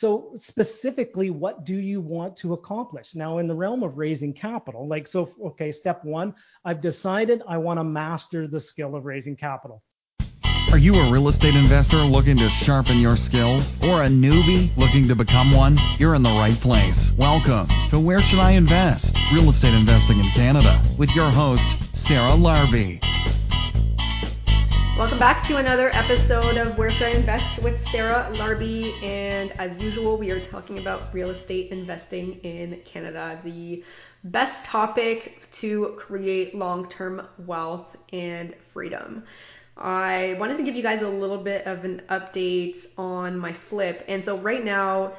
So specifically, what do you want to accomplish? Now, in the realm of raising capital, like so, okay, step one, I've decided I want to master the skill of raising capital. Are you a real estate investor looking to sharpen your skills or a newbie looking to become one? You're in the right place. Welcome to Where Should I Invest? Real Estate Investing in Canada with your host, Sarah Larby. Welcome back to another episode of Where Should I Invest with Sarah Larby. And as usual, we are talking about real estate investing in Canada, the best topic to create long term wealth and freedom. I wanted to give you guys a little bit of an update on my flip. And so right now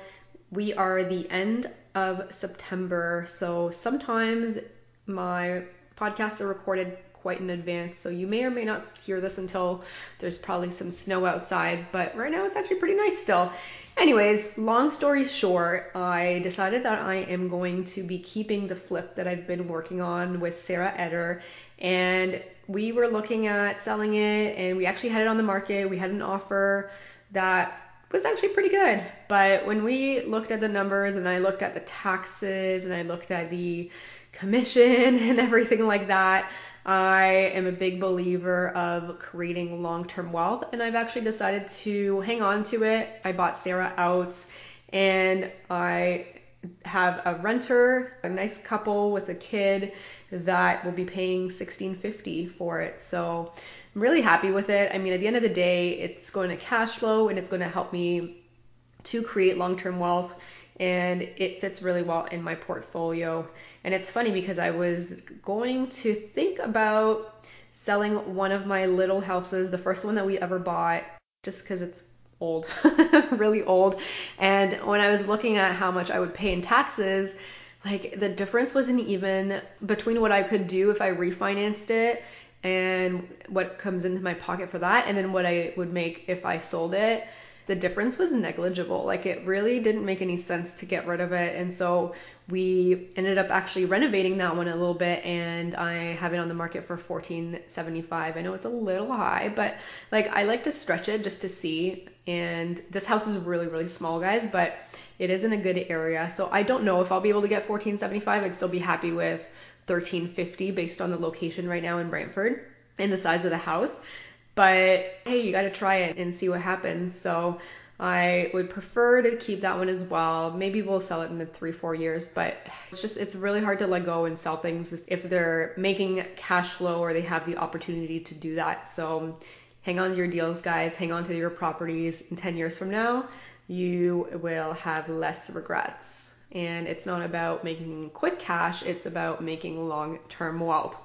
we are the end of September. So sometimes my podcasts are recorded quite in advance. So you may or may not hear this until there's probably some snow outside, but right now it's actually pretty nice still. Anyways, long story short, I decided that I am going to be keeping the flip that I've been working on with Sarah Eder and we were looking at selling it and we actually had it on the market. We had an offer that was actually pretty good. But when we looked at the numbers and I looked at the taxes and I looked at the commission and everything like that, I am a big believer of creating long term wealth and I've actually decided to hang on to it. I bought Sarah out and I have a renter, a nice couple with a kid that will be paying 1650 for it. So I'm really happy with it. I mean, at the end of the day, it's going to cash flow and it's going to help me to create long-term wealth and it fits really well in my portfolio. And it's funny because I was going to think about selling one of my little houses, the first one that we ever bought, just because it's old, really old. And when I was looking at how much I would pay in taxes, like the difference wasn't even between what I could do if I refinanced it and what comes into my pocket for that and then what I would make if I sold it. The difference was negligible. Like it really didn't make any sense to get rid of it. And so we ended up actually renovating that one a little bit and I have it on the market for 1475. I know it's a little high, but like I like to stretch it just to see. And this house is really, really small, guys, but it is in a good area. So I don't know if I'll be able to get 1475. I'd still be happy with 1350 based on the location right now in Brantford and the size of the house. But hey, you got to try it and see what happens. So I would prefer to keep that one as well. Maybe we'll sell it in the three, four years, but it's just, it's really hard to let go and sell things if they're making cash flow or they have the opportunity to do that. So hang on to your deals, guys. Hang on to your properties. In 10 years from now, you will have less regrets. And it's not about making quick cash, it's about making long term wealth.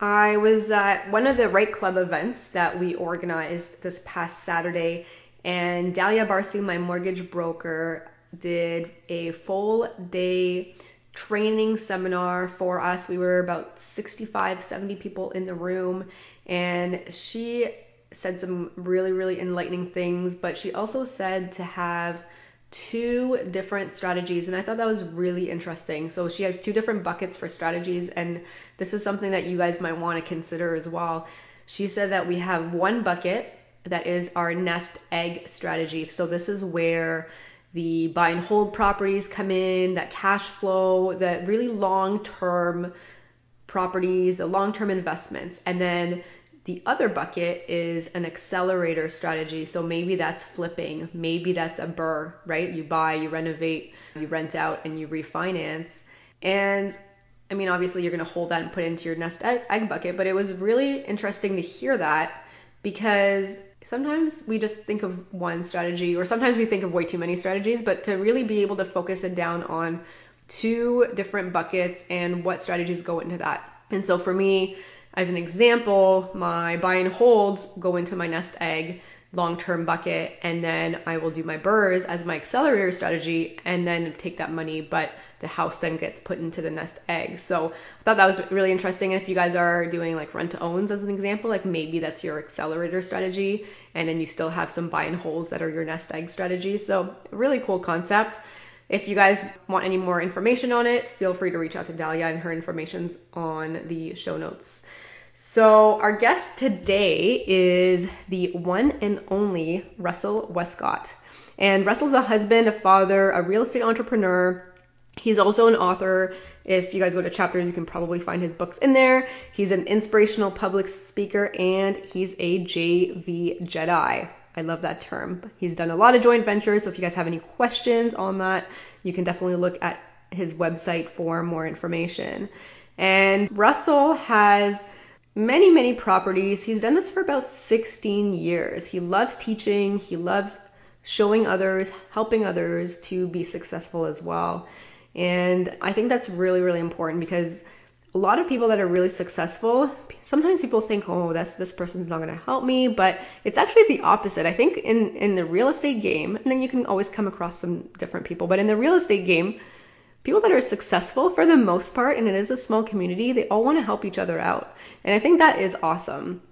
I was at one of the Right Club events that we organized this past Saturday and Dalia Barsoum, my mortgage broker, did a full day training seminar for us. We were about 65, 70 people in the room, and she said some really, really enlightening things, but she also said to have two different strategies and I thought that was really interesting. So she has two different buckets for strategies and this is something that you guys might want to consider as well. She said that we have one bucket that is our nest egg strategy. So this is where the buy and hold properties come in, that cash flow, the really long term properties, the long term investments. And then the other bucket is an accelerator strategy. So maybe that's flipping, maybe that's a BRRRR, right? You buy, you renovate, you rent out, and you refinance. And I mean, obviously, you're going to hold that and put it into your nest egg bucket, but it was really interesting to hear that because sometimes we just think of one strategy, or sometimes we think of way too many strategies, but to really be able to focus it down on two different buckets and what strategies go into that. And so for me, as an example, my buy and holds go into my nest egg long term bucket, and then I will do my BRRRRs as my accelerator strategy and then take that money, but the house then gets put into the nest egg. So I thought that was really interesting. If you guys are doing like rent to owns as an example, like maybe that's your accelerator strategy, and then you still have some buy and holds that are your nest egg strategy. So really cool concept. If you guys want any more information on it, feel free to reach out to Dalia and her information's on the show notes. So, our guest today is the one and only Russell Westcott. And Russell's a husband, a father, a real estate entrepreneur. He's also an author. If you guys go to chapters, you can probably find his books in there. He's an inspirational public speaker and he's a JV Jedi. I love that term. He's done a lot of joint ventures, so if you guys have any questions on that, you can definitely look at his website for more information. And Russell has many, many properties. He's done this for about 16 years. He loves teaching, he loves showing others, helping others to be successful as well. And I think that's really, really important because a lot of people that are really successful, sometimes people think, oh, that's this person's not going to help me, but it's actually the opposite. I think in in the real estate game, and then you can always come across some different people, but in the real estate game, people that are successful for the most part, and it is a small community, they all want to help each other out. And I think that is awesome.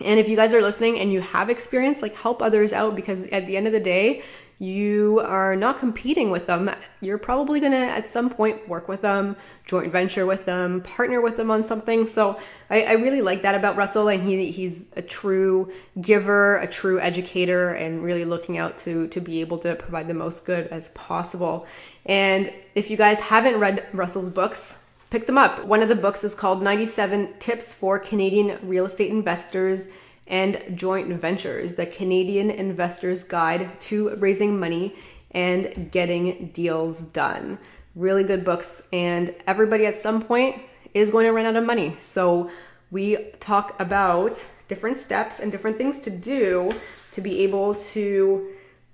And if you guys are listening and you have experience, like help others out because at the end of the day, you are not competing with them. You're probably going to at some point work with them, joint venture with them, partner with them on something. So I, I really like that about Russell, and he, he's a true giver, a true educator, and really looking out to, to be able to provide the most good as possible. And if you guys haven't read Russell's books, pick them up. One of the books is called 97 Tips for Canadian Real Estate Investors and Joint Ventures, the Canadian Investor's Guide to Raising Money and Getting Deals Done. Really good books, and everybody at some point is going to run out of money. So we talk about different steps and different things to do to be able to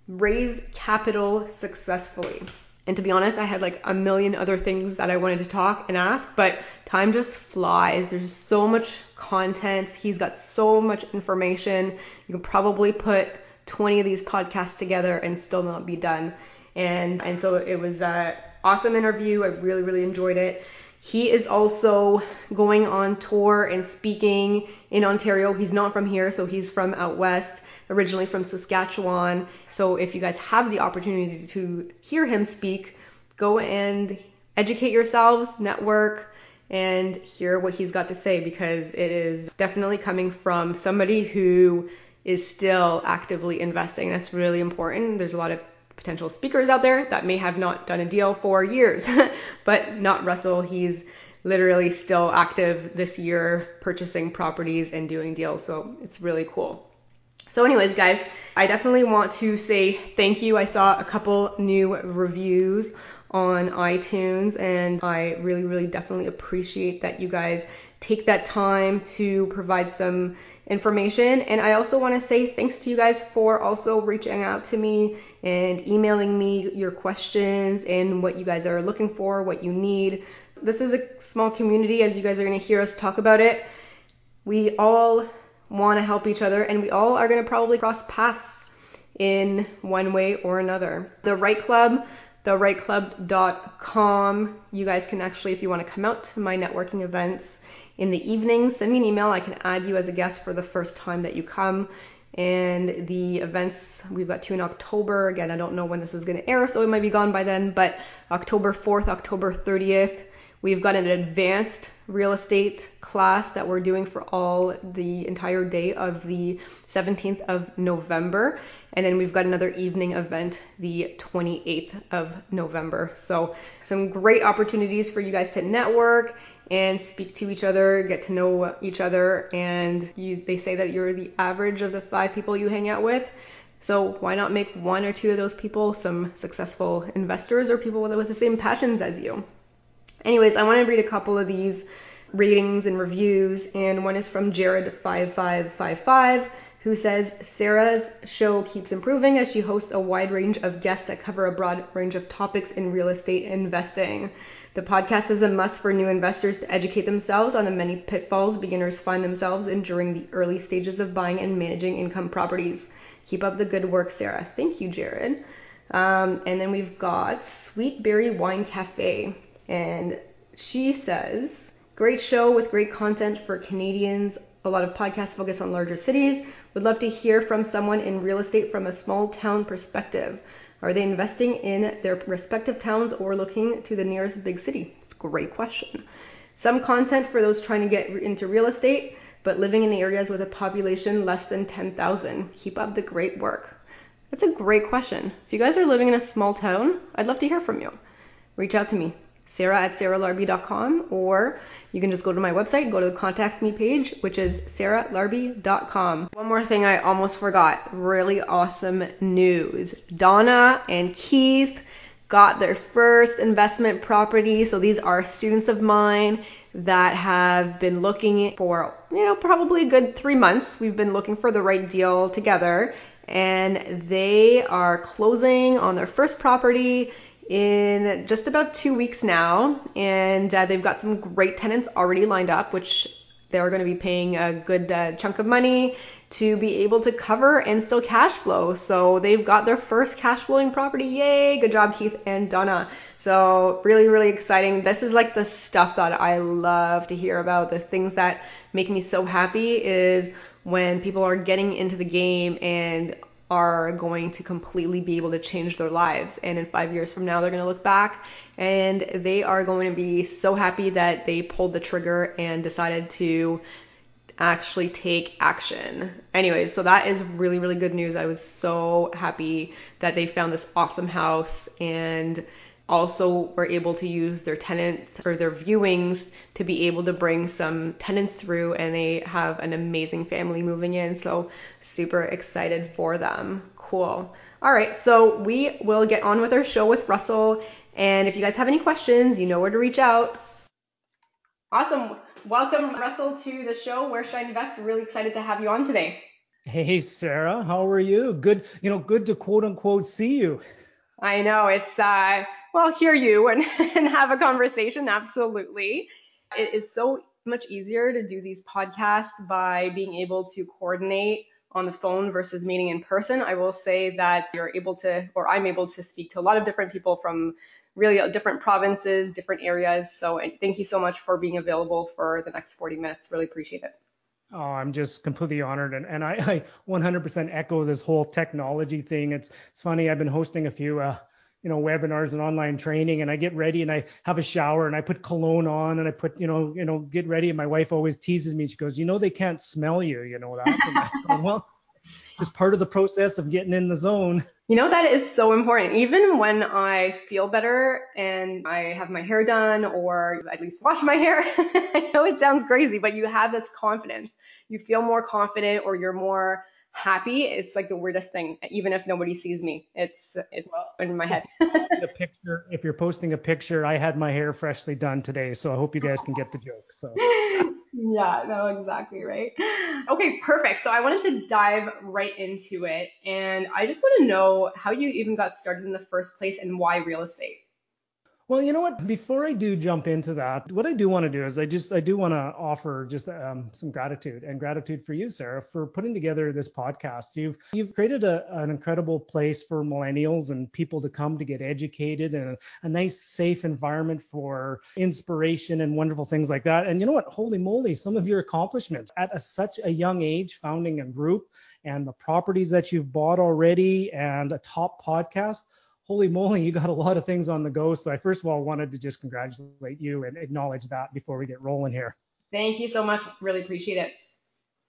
raise capital successfully. And to be honest, I had like a million other things that I wanted to talk and ask, but time just flies. There's so much content. He's got so much information. You can probably put 20 of these podcasts together and still not be done. And and so it was an awesome interview. I really really enjoyed it. He is also going on tour and speaking in Ontario. He's not from here, so he's from out west originally from Saskatchewan. So if you guys have the opportunity to hear him speak, go and educate yourselves, network, and hear what he's got to say because it is definitely coming from somebody who is still actively investing. That's really important. There's a lot of potential speakers out there that may have not done a deal for years, but not Russell. He's literally still active this year, purchasing properties and doing deals. So it's really cool. So, anyways, guys, I definitely want to say thank you. I saw a couple new reviews on iTunes, and I really, really definitely appreciate that you guys take that time to provide some information. And I also want to say thanks to you guys for also reaching out to me and emailing me your questions and what you guys are looking for, what you need. This is a small community, as you guys are going to hear us talk about it. We all want to help each other, and we all are going to probably cross paths in one way or another. The Right Club, therightclub.com. You guys can actually, if you want to come out to my networking events in the evenings, send me an email. I can add you as a guest for the first time that you come. And the events, we've got two in October. Again, I don't know when this is going to air, so it might be gone by then, but October 4th, October 30th. We've got an advanced real estate class that we're doing for all the entire day of the 17th of November. And then we've got another evening event the 28th of November. So, some great opportunities for you guys to network and speak to each other, get to know each other. And you, they say that you're the average of the five people you hang out with. So, why not make one or two of those people some successful investors or people with the same passions as you? Anyways, I want to read a couple of these ratings and reviews, and one is from Jared5555 who says Sarah's show keeps improving as she hosts a wide range of guests that cover a broad range of topics in real estate investing. The podcast is a must for new investors to educate themselves on the many pitfalls beginners find themselves in during the early stages of buying and managing income properties. Keep up the good work, Sarah. Thank you, Jared. Um, and then we've got Sweet Berry Wine Cafe. And she says, great show with great content for Canadians. A lot of podcasts focus on larger cities. Would love to hear from someone in real estate from a small town perspective. Are they investing in their respective towns or looking to the nearest big city? It's a great question. Some content for those trying to get into real estate. but living in the areas with a population less than 10,000. Keep up the great work. That's a great question. If you guys are living in a small town, I'd love to hear from you. Reach out to me, sarah at sarahlarby.com, or you can just go to my website, go to the contacts me page, which is sarahlarby.com. One more thing I almost forgot. Really awesome news. Donna and Keith got their first investment property. So these are students of mine that have been looking for, you know, probably a good three months. We've been looking for the right deal together and they are closing on their first property in just about two weeks now. And uh, they've got some great tenants already lined up, which they're going to be paying a good uh, chunk of money to be able to cover and still cash flow. So they've got their first cash flowing property. Yay! Good job, Keith and Donna. So really, really exciting. This is like the stuff that I love to hear about. The things that make me so happy is when people are getting into the game and are going to completely be able to change their lives. And in five years from now, they're going to look back and they are going to be so happy that they pulled the trigger and decided to actually take action. Anyways, so that is really, really good news. I was so happy that they found this awesome house and also were able to use their tenants or their viewings to be able to bring some tenants through and they have an amazing family moving in so super excited for them. Cool. All right so we will get on with our show with russell and if you guys have any questions you know where to reach out. Awesome. Welcome russell to the show. Where should i invest really excited to have you on today. Hey sarah how are you? Good you know good to quote unquote see you. I know it's uh well hear you and, and have a conversation absolutely. It is so much easier to do these podcasts by being able to coordinate on the phone versus meeting in person. I will say that you're able to or I'm able to speak to a lot of different people from really different provinces, different areas. So thank you so much for being available for the next 40 minutes. Really appreciate it. Oh, I'm just completely honored, and, and I, I 100% echo this whole technology thing. It's it's funny. I've been hosting a few, uh, you know, webinars and online training, and I get ready and I have a shower and I put cologne on and I put, you know, you know, get ready. And my wife always teases me. She goes, you know, they can't smell you, you know that. well, just part of the process of getting in the zone. You know, that is so important. Even when I feel better and I have my hair done or at least wash my hair, I know it sounds crazy, but you have this confidence. You feel more confident or you're more happy. It's like the weirdest thing, even if nobody sees me. It's it's well, in my head. a picture, if you're posting a picture, I had my hair freshly done today, so I hope you guys can get the joke. So yeah, no, exactly right. Okay, perfect. So I wanted to dive right into it, and I just want to know how you even got started in the first place and why real estate. Well, you know what? Before I do jump into that, what I do want to do is I just I do want to offer just um, some gratitude and gratitude for you, Sarah, for putting together this podcast. You've you've created a, an incredible place for millennials and people to come to get educated and a, a nice, safe environment for inspiration and wonderful things like that. And you know what? Holy moly, some of your accomplishments at a, such a young age, founding a group and the properties that you've bought already and a top podcast holy moly, you got a lot of things on the go. So I first of all wanted to just congratulate you and acknowledge that before we get rolling here. Thank you so much. Really appreciate it.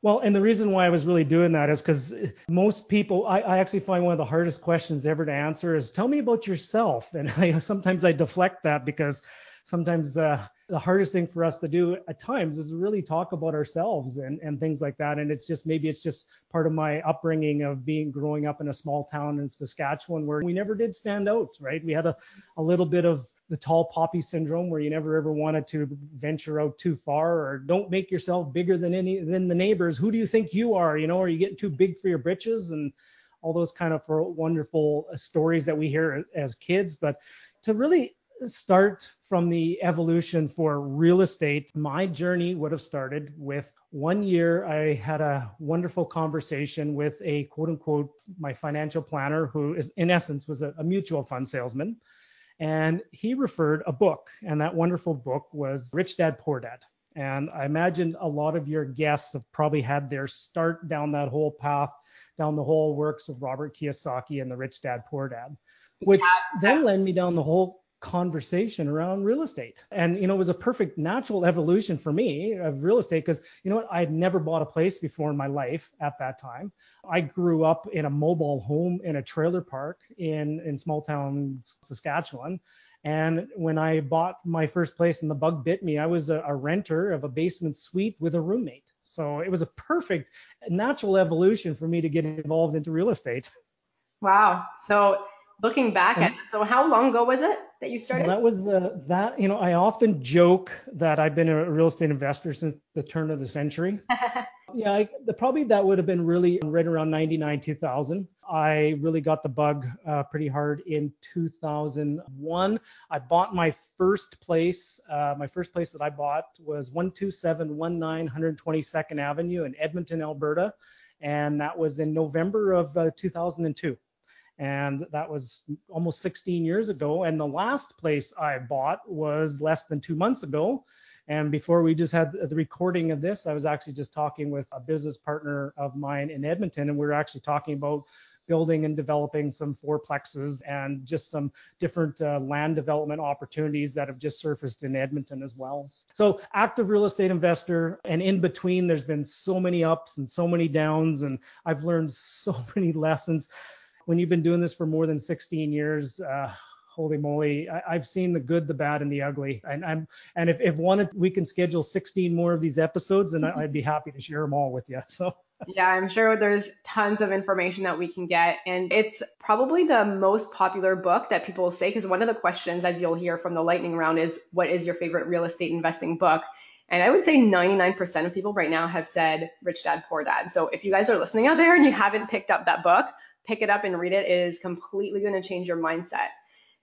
Well, and the reason why I was really doing that is because most people, I, I, actually find one of the hardest questions ever to answer is tell me about yourself. And I sometimes I deflect that because sometimes uh, the hardest thing for us to do at times is really talk about ourselves and, and things like that. And it's just maybe it's just part of my upbringing of being growing up in a small town in Saskatchewan where we never did stand out, right? We had a, a little bit of the tall poppy syndrome where you never ever wanted to venture out too far or don't make yourself bigger than any than the neighbors. Who do you think you are? You know, are you getting too big for your britches and all those kind of wonderful stories that we hear as kids. But to really start from the evolution for real estate, my journey would have started with one year. I had a wonderful conversation with a quote unquote my financial planner, who is in essence was a, a mutual fund salesman. And he referred a book, and that wonderful book was Rich Dad Poor Dad. And I imagine a lot of your guests have probably had their start down that whole path, down the whole works of Robert Kiyosaki and the Rich Dad Poor Dad, which yeah, then led me down the whole conversation around real estate. And, you know, it was a perfect natural evolution for me of real estate because, you know what, I had never bought a place before in my life at that time. I grew up in a mobile home in a trailer park in, in small town Saskatchewan. And when I bought my first place and the bug bit me, I was a, a renter of a basement suite with a roommate. So it was a perfect natural evolution for me to get involved into real estate. Wow. So looking back at so how long ago was it that you started? That was uh, that you know I often joke that I've been a real estate investor since the turn of the century. yeah, I, the, probably that would have been really right around 99 2000. I really got the bug uh, pretty hard in 2001. I bought my first place. Uh, my first place that I bought was 12719 122nd Avenue in Edmonton, Alberta, and that was in November of uh, 2002 and that was almost 16 years ago. And the last place I bought was less than two months ago. And before we just had the recording of this, I was actually just talking with a business partner of mine in Edmonton, and we were actually talking about building and developing some fourplexes and just some different uh, land development opportunities that have just surfaced in Edmonton as well. So active real estate investor and in between there's been so many ups and so many downs and I've learned so many lessons when you've been doing this for more than 16 years, uh, holy moly, I, have seen the good, the bad, and the ugly. And I'm and if if one we can schedule 16 more of these episodes, and I'd be happy to share them all with you. So. Yeah, I'm sure there's tons of information that we can get. And it's probably the most popular book that people will say, because one of the questions, as you'll hear from the lightning round, is what is your favorite real estate investing book? And I would say 99% of people right now have said Rich Dad Poor Dad. So if you guys are listening out there and you haven't picked up that book, pick it up and read it. It is completely going to change your mindset.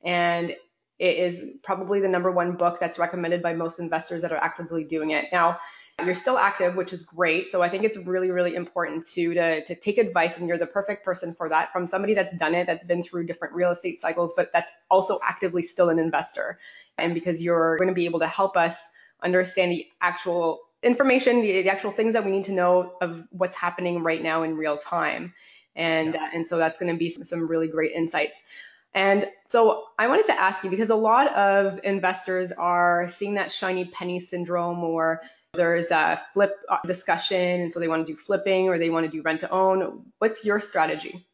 And it is probably the number one book that's recommended by most investors that are actively doing it. Now, you're still active, which is great. So I think it's really, really important to, to, to take advice, and you're the perfect person for that from somebody that's done it, that's been through different real estate cycles, but that's also actively still an investor. And because you're going to be able to help us understand the actual information, the, the actual things that we need to know of what's happening right now in real time. And, yeah. uh, and so that's going to be some, some really great insights. And so I wanted to ask you because a lot of investors are seeing that shiny penny syndrome or there's a flip uh, discussion and so they want to do flipping or they want to do rent to own. What's your strategy?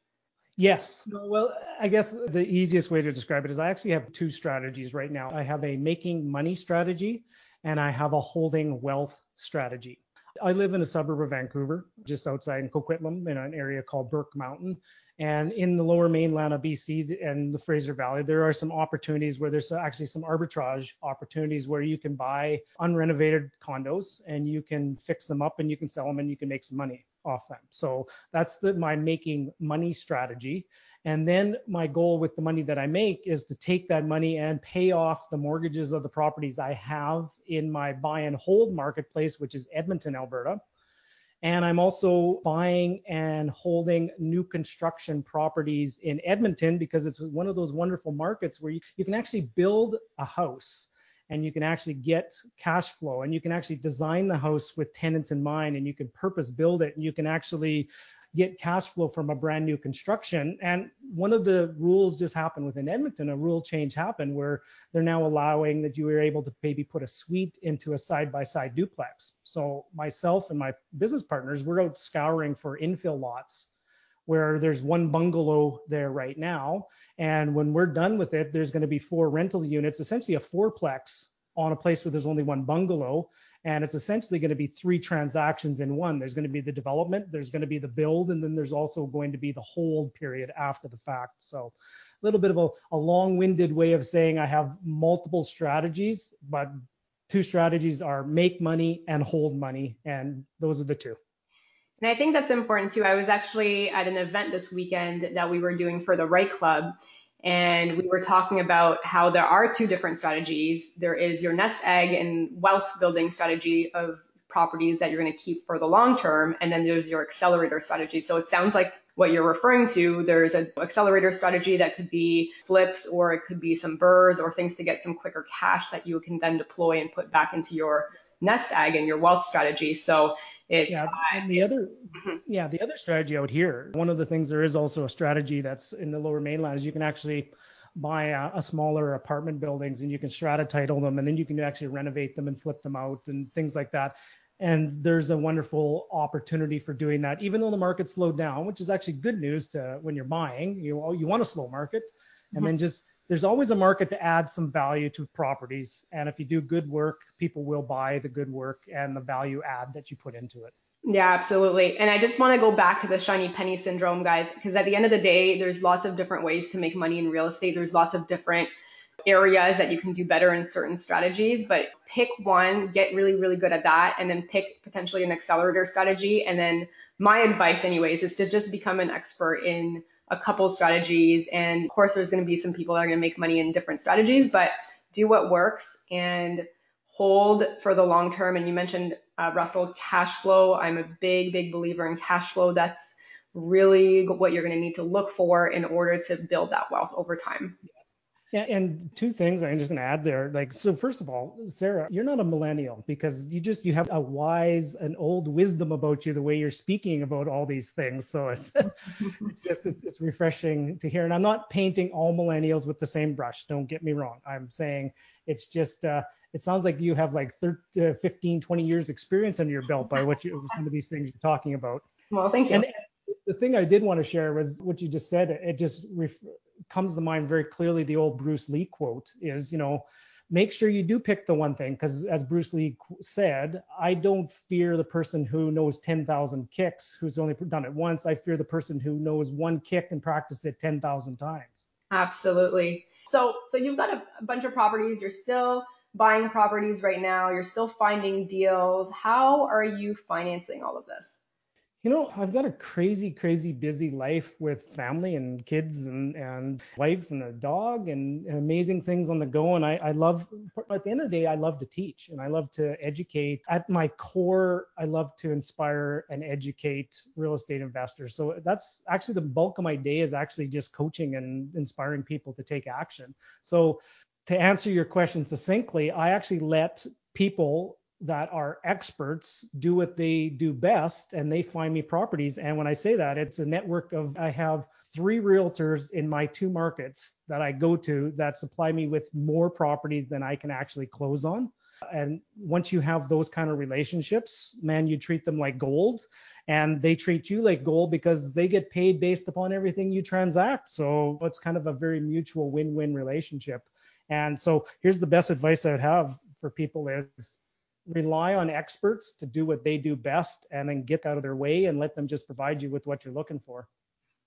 Yes. Well, I guess the easiest way to describe it is I actually have two strategies right now. I have a making money strategy and I have a holding wealth strategy. I live in a suburb of Vancouver, just outside in Coquitlam, in an area called Burke Mountain. And in the lower mainland of BC and the Fraser Valley, there are some opportunities where there's actually some arbitrage opportunities where you can buy unrenovated condos and you can fix them up and you can sell them and you can make some money off them. So that's the, my making money strategy. And then my goal with the money that I make is to take that money and pay off the mortgages of the properties I have in my buy and hold marketplace, which is Edmonton, Alberta. And I'm also buying and holding new construction properties in Edmonton because it's one of those wonderful markets where you, you can actually build a house and you can actually get cash flow and you can actually design the house with tenants in mind and you can purpose build it and you can actually get cash flow from a brand new construction. And one of the rules just happened within Edmonton, a rule change happened where they're now allowing that you were able to maybe put a suite into a side by side duplex. So myself and my business partners, we're out scouring for infill lots where there's one bungalow there right now. And when we're done with it, there's going to be four rental units, essentially a fourplex on a place where there's only one bungalow and it's essentially going to be three transactions in one. There's going to be the development, there's going to be the build, and then there's also going to be the hold period after the fact. So a little bit of a, a long-winded way of saying I have multiple strategies, but two strategies are make money and hold money, and those are the two. And I think that's important too. I was actually at an event this weekend that we were doing for the Right Club, and we were talking about how there are two different strategies. There is your nest egg and wealth building strategy of properties that you're going to keep for the long term. And then there's your accelerator strategy. So it sounds like what you're referring to, there's an accelerator strategy that could be flips or it could be some BRRRRs or things to get some quicker cash that you can then deploy and put back into your nest egg and your wealth strategy. So it, yeah, and the other, mm-hmm. yeah, the other strategy out here, one of the things there is also a strategy that's in the lower mainland is you can actually buy a, a, smaller apartment buildings and you can strata title them and then you can actually renovate them and flip them out and things like that. And there's a wonderful opportunity for doing that, even though the market slowed down, which is actually good news to when you're buying. You you want a slow market, and mm-hmm. then just there's always a market to add some value to properties. And if you do good work, people will buy the good work and the value add that you put into it. Yeah, absolutely. And I just want to go back to the shiny penny syndrome, guys, because at the end of the day, there's lots of different ways to make money in real estate. There's lots of different areas that you can do better in certain strategies, but pick one, get really, really good at that, and then pick potentially an accelerator strategy. And then my advice, anyways, is to just become an expert in a couple strategies. And of course, there's going to be some people that are going to make money in different strategies, but do what works and hold for the long term. And you mentioned, uh, Russell, cash flow. I'm a big, big believer in cash flow. That's really what you're going to need to look for in order to build that wealth over time. Yeah, and two things I'm just going to add there. Like, so first of all, Sarah, you're not a millennial because you just you have a wise, an old wisdom about you the way you're speaking about all these things. So it's, it's just it's, it's refreshing to hear. And I'm not painting all millennials with the same brush. Don't get me wrong. I'm saying it's just uh, it sounds like you have like 13, uh, 15, 20 years experience under your belt by what you some of these things you're talking about. Well, thank you. And, thing I did want to share was what you just said. It just ref- comes to mind very clearly. The old Bruce Lee quote is, you know, make sure you do pick the one thing because as Bruce Lee said, I don't fear the person who knows 10,000 kicks who's only done it once. I fear the person who knows one kick and practice it 10,000 times. Absolutely. So, so you've got a, a bunch of properties. You're still buying properties right now. You're still finding deals. How are you financing all of this? You know, I've got a crazy, crazy busy life with family and kids and, and wife and a dog and, and amazing things on the go. And I, I love, at the end of the day, I love to teach and I love to educate. At my core, I love to inspire and educate real estate investors. So that's actually the bulk of my day is actually just coaching and inspiring people to take action. So to answer your question succinctly, I actually let people that are experts do what they do best and they find me properties. And when I say that, it's a network of, I have three realtors in my two markets that I go to that supply me with more properties than I can actually close on. And once you have those kind of relationships, man, you treat them like gold and they treat you like gold because they get paid based upon everything you transact. So it's kind of a very mutual win win relationship. And so here's the best advice I would have for people is rely on experts to do what they do best and then get out of their way and let them just provide you with what you're looking for.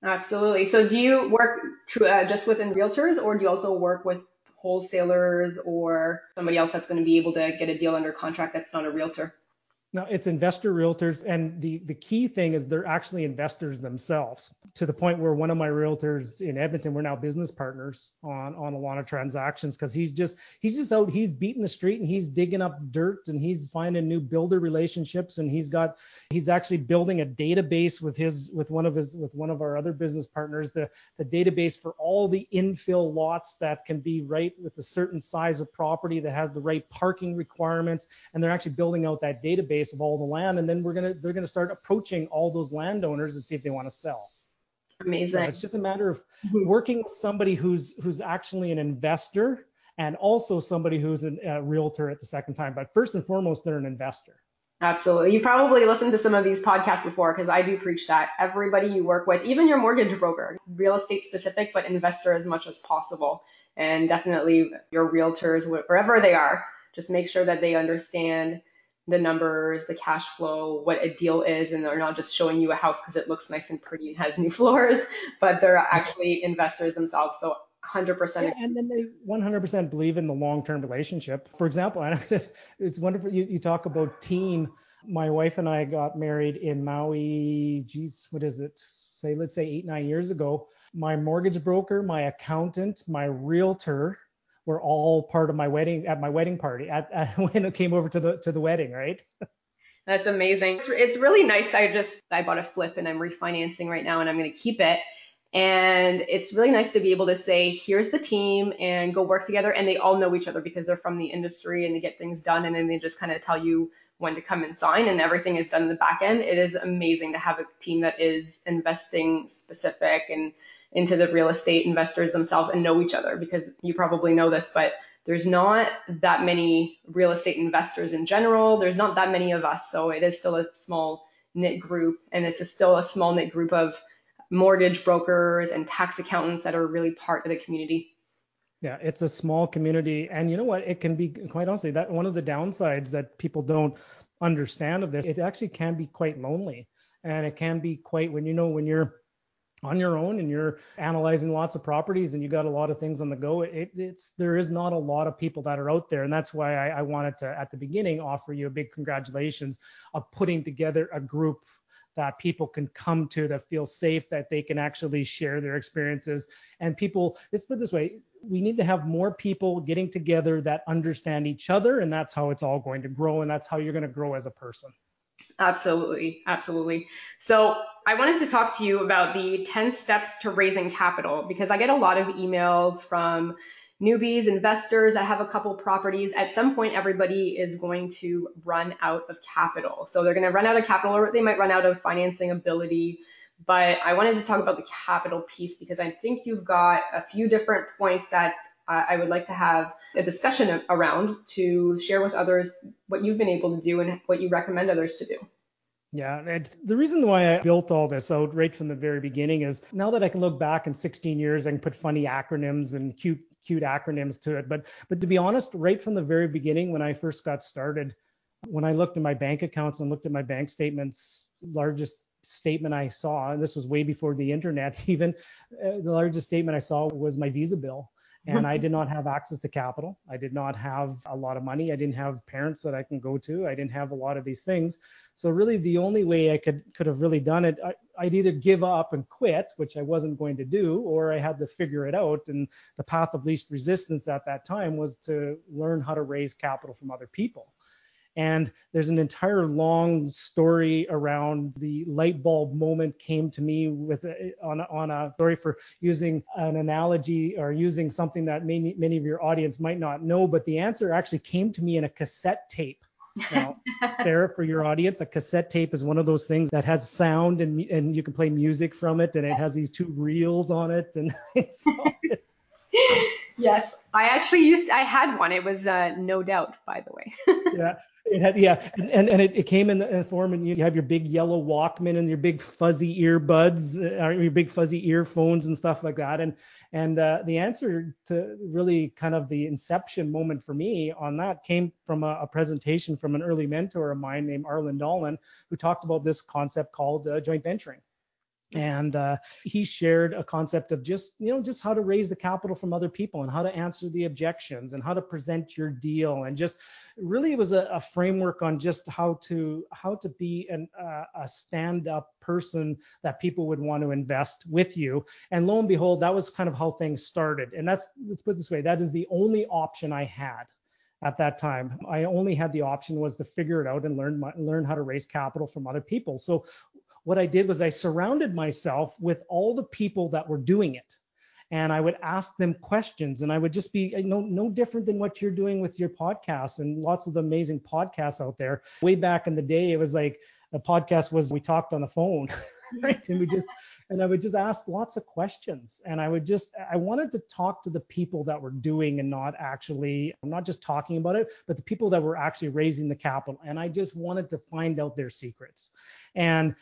Absolutely. So do you work uh, just within realtors or do you also work with wholesalers or somebody else that's going to be able to get a deal under contract that's not a realtor? No, it's investor realtors, and the the key thing is they're actually investors themselves. To the point where one of my realtors in Edmonton, we're now business partners on on a lot of transactions because he's just he's just out, he's beating the street and he's digging up dirt and he's finding new builder relationships and he's got he's actually building a database with his with one of his with one of our other business partners, the the database for all the infill lots that can be right with a certain size of property that has the right parking requirements, and they're actually building out that database of all the land, and then we're gonna they're gonna start approaching all those landowners and see if they want to sell. Amazing. So it's just a matter of mm-hmm. working with somebody who's who's actually an investor and also somebody who's a realtor at the second time. But first and foremost, they're an investor. Absolutely. You probably listened to some of these podcasts before because I do preach that. Everybody you work with, even your mortgage broker, real estate specific, but investor as much as possible. And definitely your realtors, wherever they are, just make sure that they understand the numbers, the cash flow, what a deal is, and they're not just showing you a house because it looks nice and pretty and has new floors, but they're actually investors themselves. So 100%. Yeah, and then they 100% believe in the long-term relationship. For example, it's wonderful. You, you talk about team. My wife and I got married in Maui. Geez, what is it? Say, let's say eight, nine years ago. My mortgage broker, my accountant, my realtor, were all part of my wedding at my wedding party at, at when it came over to the to the wedding, right? That's amazing. It's, it's really nice. I just I bought a flip and I'm refinancing right now and I'm going to keep it. And it's really nice to be able to say, here's the team and go work together. And they all know each other because they're from the industry and they get things done. And then they just kind of tell you when to come and sign and everything is done in the back end. It is amazing to have a team that is investing specific and into the real estate investors themselves and know each other because you probably know this, but there's not that many real estate investors in general. There's not that many of us. So it is still a small knit group and it's still a small knit group of mortgage brokers and tax accountants that are really part of the community. Yeah, it's a small community. And you know what? It can be quite honestly that one of the downsides that people don't understand of this, it actually can be quite lonely. And it can be quite when you know when you're on your own and you're analyzing lots of properties and you got a lot of things on the go it, it's there is not a lot of people that are out there. And that's why I, I wanted to at the beginning offer you a big congratulations of putting together a group that people can come to that feel safe that they can actually share their experiences. And people let's put it this way we need to have more people getting together that understand each other and that's how it's all going to grow and that's how you're going to grow as a person Absolutely. Absolutely. So I wanted to talk to you about the 10 steps to raising capital because I get a lot of emails from newbies, investors that have a couple properties. At some point, everybody is going to run out of capital. So they're going to run out of capital or they might run out of financing ability. But I wanted to talk about the capital piece because I think you've got a few different points that I would like to have a discussion around to share with others what you've been able to do and what you recommend others to do. Yeah, and the reason why I built all this out right from the very beginning is now that I can look back in 16 years, can put funny acronyms and cute cute acronyms to it. But but to be honest, right from the very beginning when I first got started, when I looked at my bank accounts and looked at my bank statements, largest statement I saw, and this was way before the internet even, uh, the largest statement I saw was my Visa bill and I did not have access to capital. I did not have a lot of money. I didn't have parents that I can go to. I didn't have a lot of these things. So really, the only way I could could have really done it, I, I'd either give up and quit, which I wasn't going to do, or I had to figure it out. And the path of least resistance at that time was to learn how to raise capital from other people. And there's an entire long story around the light bulb moment came to me with a, on, a, on a story for using an analogy or using something that many, many of your audience might not know, but the answer actually came to me in a cassette tape. Now, Sarah, for your audience, a cassette tape is one of those things that has sound and and you can play music from it, and it has these two reels on it, and it's yes, I actually used I had one. It was uh, no doubt, by the way. yeah, it had, yeah, and and it, it came in the, in the form, and you have your big yellow Walkman and your big fuzzy earbuds, uh, or your big fuzzy earphones and stuff like that. And and uh, the answer to really kind of the inception moment for me on that came from a, a presentation from an early mentor of mine named Arlen Dolan, who talked about this concept called uh, joint venturing and uh, he shared a concept of just you know just how to raise the capital from other people and how to answer the objections and how to present your deal and just really it was a, a framework on just how to how to be an, uh, a stand up person that people would want to invest with you and lo and behold that was kind of how things started and that's let's put this way that is the only option i had at that time. I only had the option was to figure it out and learn learn how to raise capital from other people. So what I did was I surrounded myself with all the people that were doing it. And I would ask them questions, and I would just be no no different than what you're doing with your podcast and lots of amazing podcasts out there. Way back in the day, it was like a podcast was we talked on the phone, right? And we just and I would just ask lots of questions. And I would just, I wanted to talk to the people that were doing and not actually, I'm not just talking about it, but the people that were actually raising the capital. And I just wanted to find out their secrets. And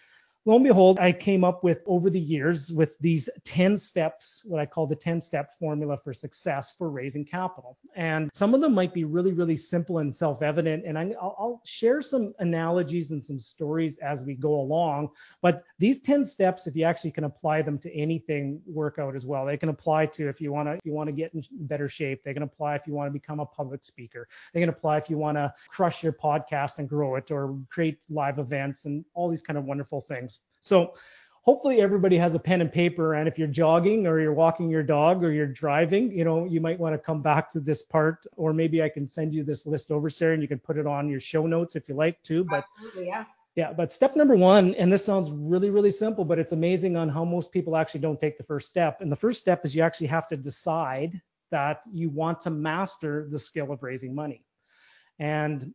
lo and behold, I came up with over the years with these 10 steps, what I call the 10 step formula for success for raising capital. And some of them might be really, really simple and self evident. And I, will share some analogies and some stories as we go along. But these 10 steps, if you actually can apply them to anything, work out as well. They can apply to if you want to, if you want to get in better shape. They can apply if you want to become a public speaker. They can apply if you want to crush your podcast and grow it or create live events and all these kind of wonderful things. So hopefully everybody has a pen and paper and if you're jogging or you're walking your dog or you're driving you know you might want to come back to this part or maybe i can send you this list over sarah and you can put it on your show notes if you like to but Absolutely, yeah. Yeah but step number one and this sounds really really simple but it's amazing on how most people actually don't take the first step and the first step is you actually have to decide that you want to master the skill of raising money. And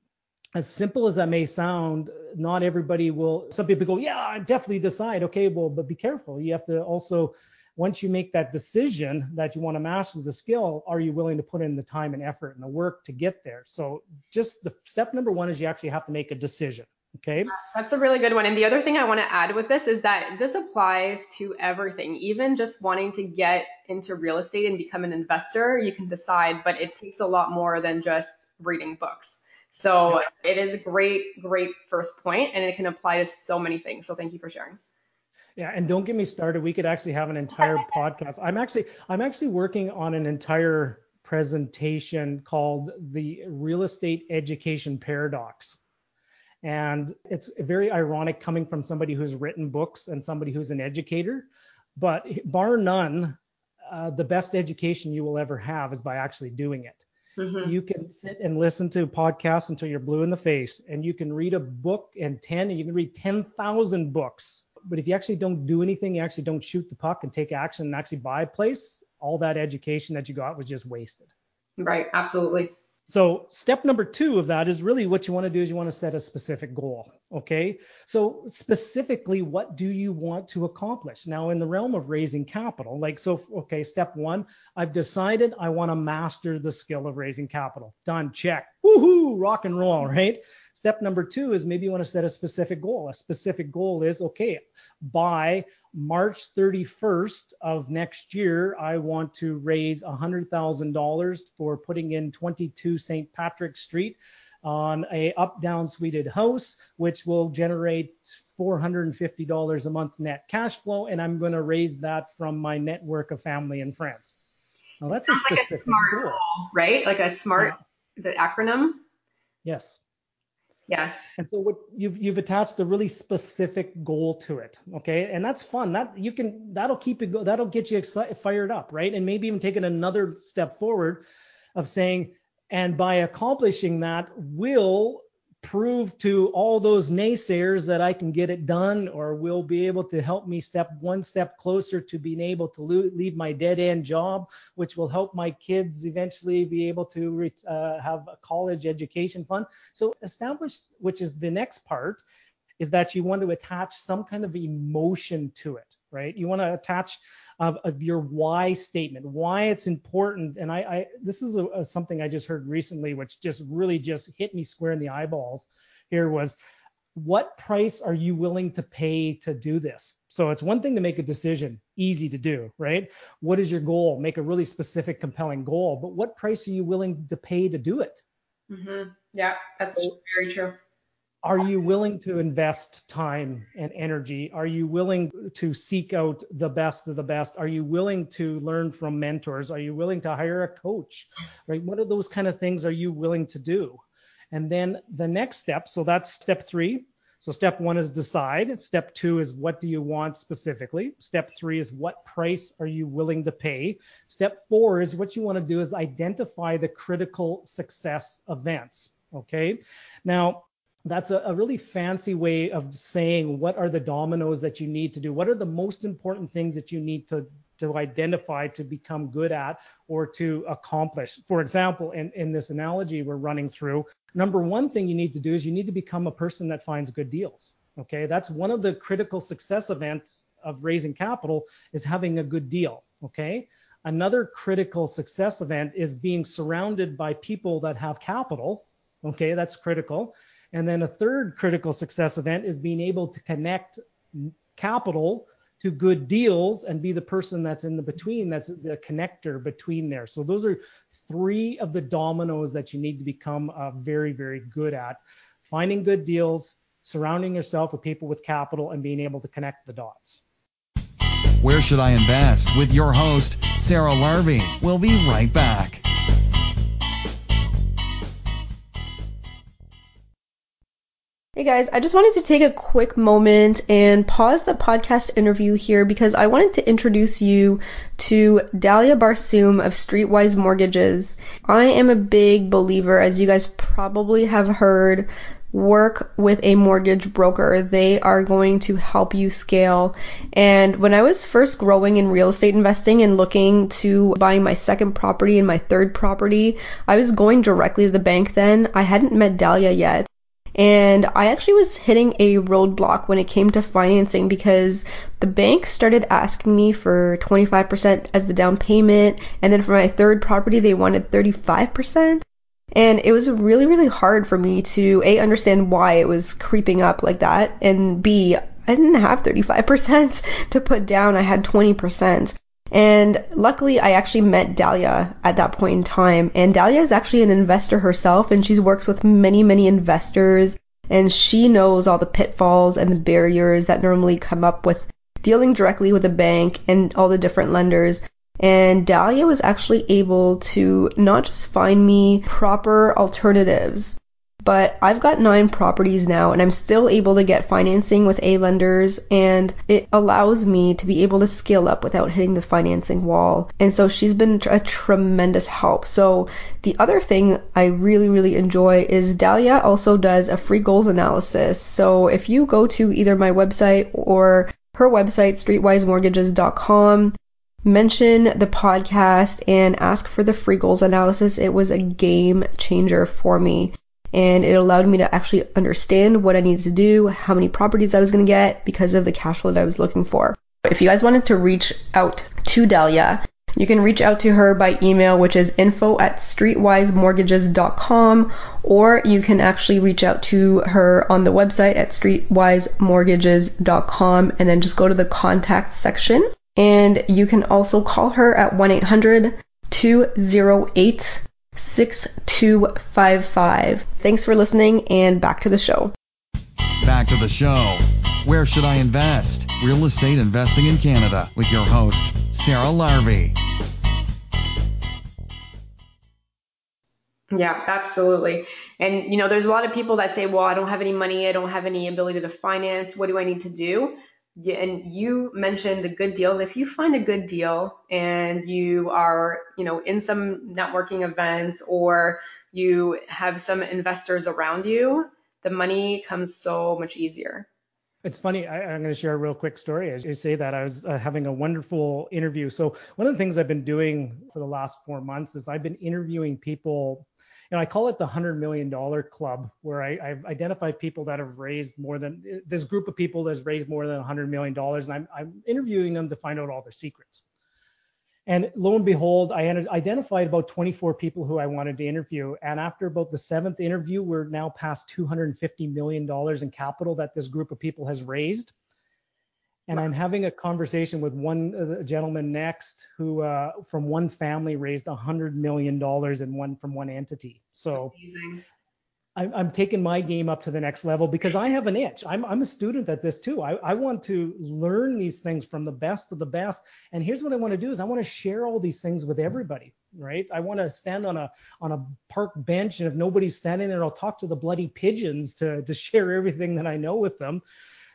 as simple as that may sound, not everybody will. Some people go, yeah, I definitely decide. Okay, well, but be careful. You have to also once you make that decision that you want to master the skill, are you willing to put in the time and effort and the work to get there? So just the step number one is you actually have to make a decision. Okay. Uh, that's a really good one. And the other thing I want to add with this is that this applies to everything, even just wanting to get into real estate and become an investor, you can decide, but it takes a lot more than just reading books. So yeah. it is a great, great first point and it can apply to so many things. So thank you for sharing. Yeah, and don't get me started. We could actually have an entire podcast. I'm actually I'm actually working on an entire presentation called the real estate education paradox. And it's very ironic coming from somebody who's written books and somebody who's an educator. But bar none, uh, the best education you will ever have is by actually doing it. Mm-hmm. You can sit and listen to podcasts until you're blue in the face, and you can read a book and 10, and you can read 10,000 books but if you actually don't do anything, you actually don't shoot the puck and take action and actually buy a place, all that education that you got was just wasted. Right, absolutely. So step number two of that is really what you want to do is you want to set a specific goal. Okay. So specifically, what do you want to accomplish? Now, in the realm of raising capital, like so, okay, step one, I've decided I want to master the skill of raising capital. Done. Check. Woohoo! Rock and roll, right? Step number two is maybe you want to set a specific goal. A specific goal is okay, by March 31st of next year, I want to raise $100,000 for putting in 22 St. Patrick Street on a up down suited house, which will generate $450 a month net cash flow, and I'm going to raise that from my network of family and friends. Now that's a specific like a smart goal, right? Like a smart, yeah. the acronym. Yes. Yeah. And so what you've you've attached a really specific goal to it, okay? And that's fun. That you can that'll keep it go that'll get you excited, fired up, right? And maybe even taking another step forward of saying, and by accomplishing that, will prove to all those naysayers that I can get it done or will be able to help me step one step closer to being able to leave my dead end job, which will help my kids eventually be able to uh, have a college education fund. So establish, which is the next part, is that you want to attach some kind of emotion to it, right? You want to attach of, of your why statement, why it's important. And I, I this is a, a, something I just heard recently, which just really just hit me square in the eyeballs. Here was, what price are you willing to pay to do this? So it's one thing to make a decision, easy to do, right? What is your goal? Make a really specific, compelling goal. But what price are you willing to pay to do it? Mm-hmm. Yeah, that's so, very true are you willing to invest time and energy? Are you willing to seek out the best of the best? Are you willing to learn from mentors? Are you willing to hire a coach? Right? What are those kind of things are you willing to do? And then the next step, so that's step three. So step one is decide. Step two is what do you want specifically? Step three is what price are you willing to pay? Step four is what you want to do is identify the critical success events. Okay. Now, that's a, a, really fancy way of saying what are the dominoes that you need to do. What are the most important things that you need to to identify to become good at or to accomplish? For example in, in this analogy we're running through number one thing you need to do is you need to become a person that finds good deals okay? That's one of the critical success events of raising capital is having a good deal okay? Another critical success event is being surrounded by people that have capital okay? That's critical and then a third critical success event is being able to connect capital to good deals and be the person that's in the between, that's the connector between there. So those are three of the dominoes that you need to become uh, very, very good at. Finding good deals, surrounding yourself with people with capital, and being able to connect the dots. Where should I invest? With your host, Sarah Larbi. We'll be right back. Hey guys, I just wanted to take a quick moment and pause the podcast interview here because I wanted to introduce you to Dalia Barsoum of Streetwise Mortgages. I am a big believer, as you guys probably have heard, work with a mortgage broker. They are going to help you scale. And when I was first growing in real estate investing and looking to buying my second property and my third property, I was going directly to the bank then. I hadn't met Dalia yet. And I actually was hitting a roadblock when it came to financing because the bank started asking me for 25% as the down payment, and then for my third property, they wanted 35%. And it was really, really hard for me to A, understand why it was creeping up like that, and B, I didn't have 35% to put down, I had 20%. And luckily, I actually met Dalia at that point in time. And Dalia is actually an investor herself, and she works with many, many investors. And she knows all the pitfalls and the barriers that normally come up with dealing directly with a bank and all the different lenders. And Dalia was actually able to not just find me proper alternatives, but I've got nine properties now and I'm still able to get financing with A lenders and it allows me to be able to scale up without hitting the financing wall. And so she's been a tremendous help. So the other thing I really, really enjoy is Dalia also does a free goals analysis. So if you go to either my website or her website, streetwisemortgages.com, mention the podcast and ask for the free goals analysis. It was a game changer for me and it allowed me to actually understand what I needed to do, how many properties I was going to get because of the cash flow that I was looking for. If you guys wanted to reach out to Dalia, you can reach out to her by email, which is info at streetwisemortgages.com, or you can actually reach out to her on the website at streetwisemortgages.com and then just go to the contact section. And you can also call her at 1 800 208 6255. Thanks for listening and back to the show. Back to the show. Where should I invest? Real estate investing in Canada with your host, Sarah Larbi. Yeah, absolutely. And you know, there's a lot of people that say, "Well, I don't have any money, I don't have any ability to finance. What do I need to do?" And you mentioned the good deals. If you find a good deal and you are, you know, in some networking events or you have some investors around you, the money comes so much easier. It's funny. I, am going to share a real quick story. As you say that, I was uh, having a wonderful interview. So one of the things I've been doing for the last four months is I've been interviewing people know, I call it the hundred million dollar club, where I, have identified people that have raised more than this group of people that's raised more than hundred million dollars, and I'm, I'm interviewing them to find out all their secrets. And lo and behold, I identified about 24 people who I wanted to interview. And after about the seventh interview, we're now past 250 million dollars in capital that this group of people has raised and I'm having a conversation with one uh, gentleman next who uh, from one family raised a hundred million dollars in one from one entity. So I'm, I'm, taking my game up to the next level because I have an itch. I'm, I'm a student at this too. I, I want to learn these things from the best of the best. And here's what I want to do is I want to share all these things with everybody, right? I want to stand on a on a park bench and if nobody's standing there, I'll talk to the bloody pigeons to to share everything that I know with them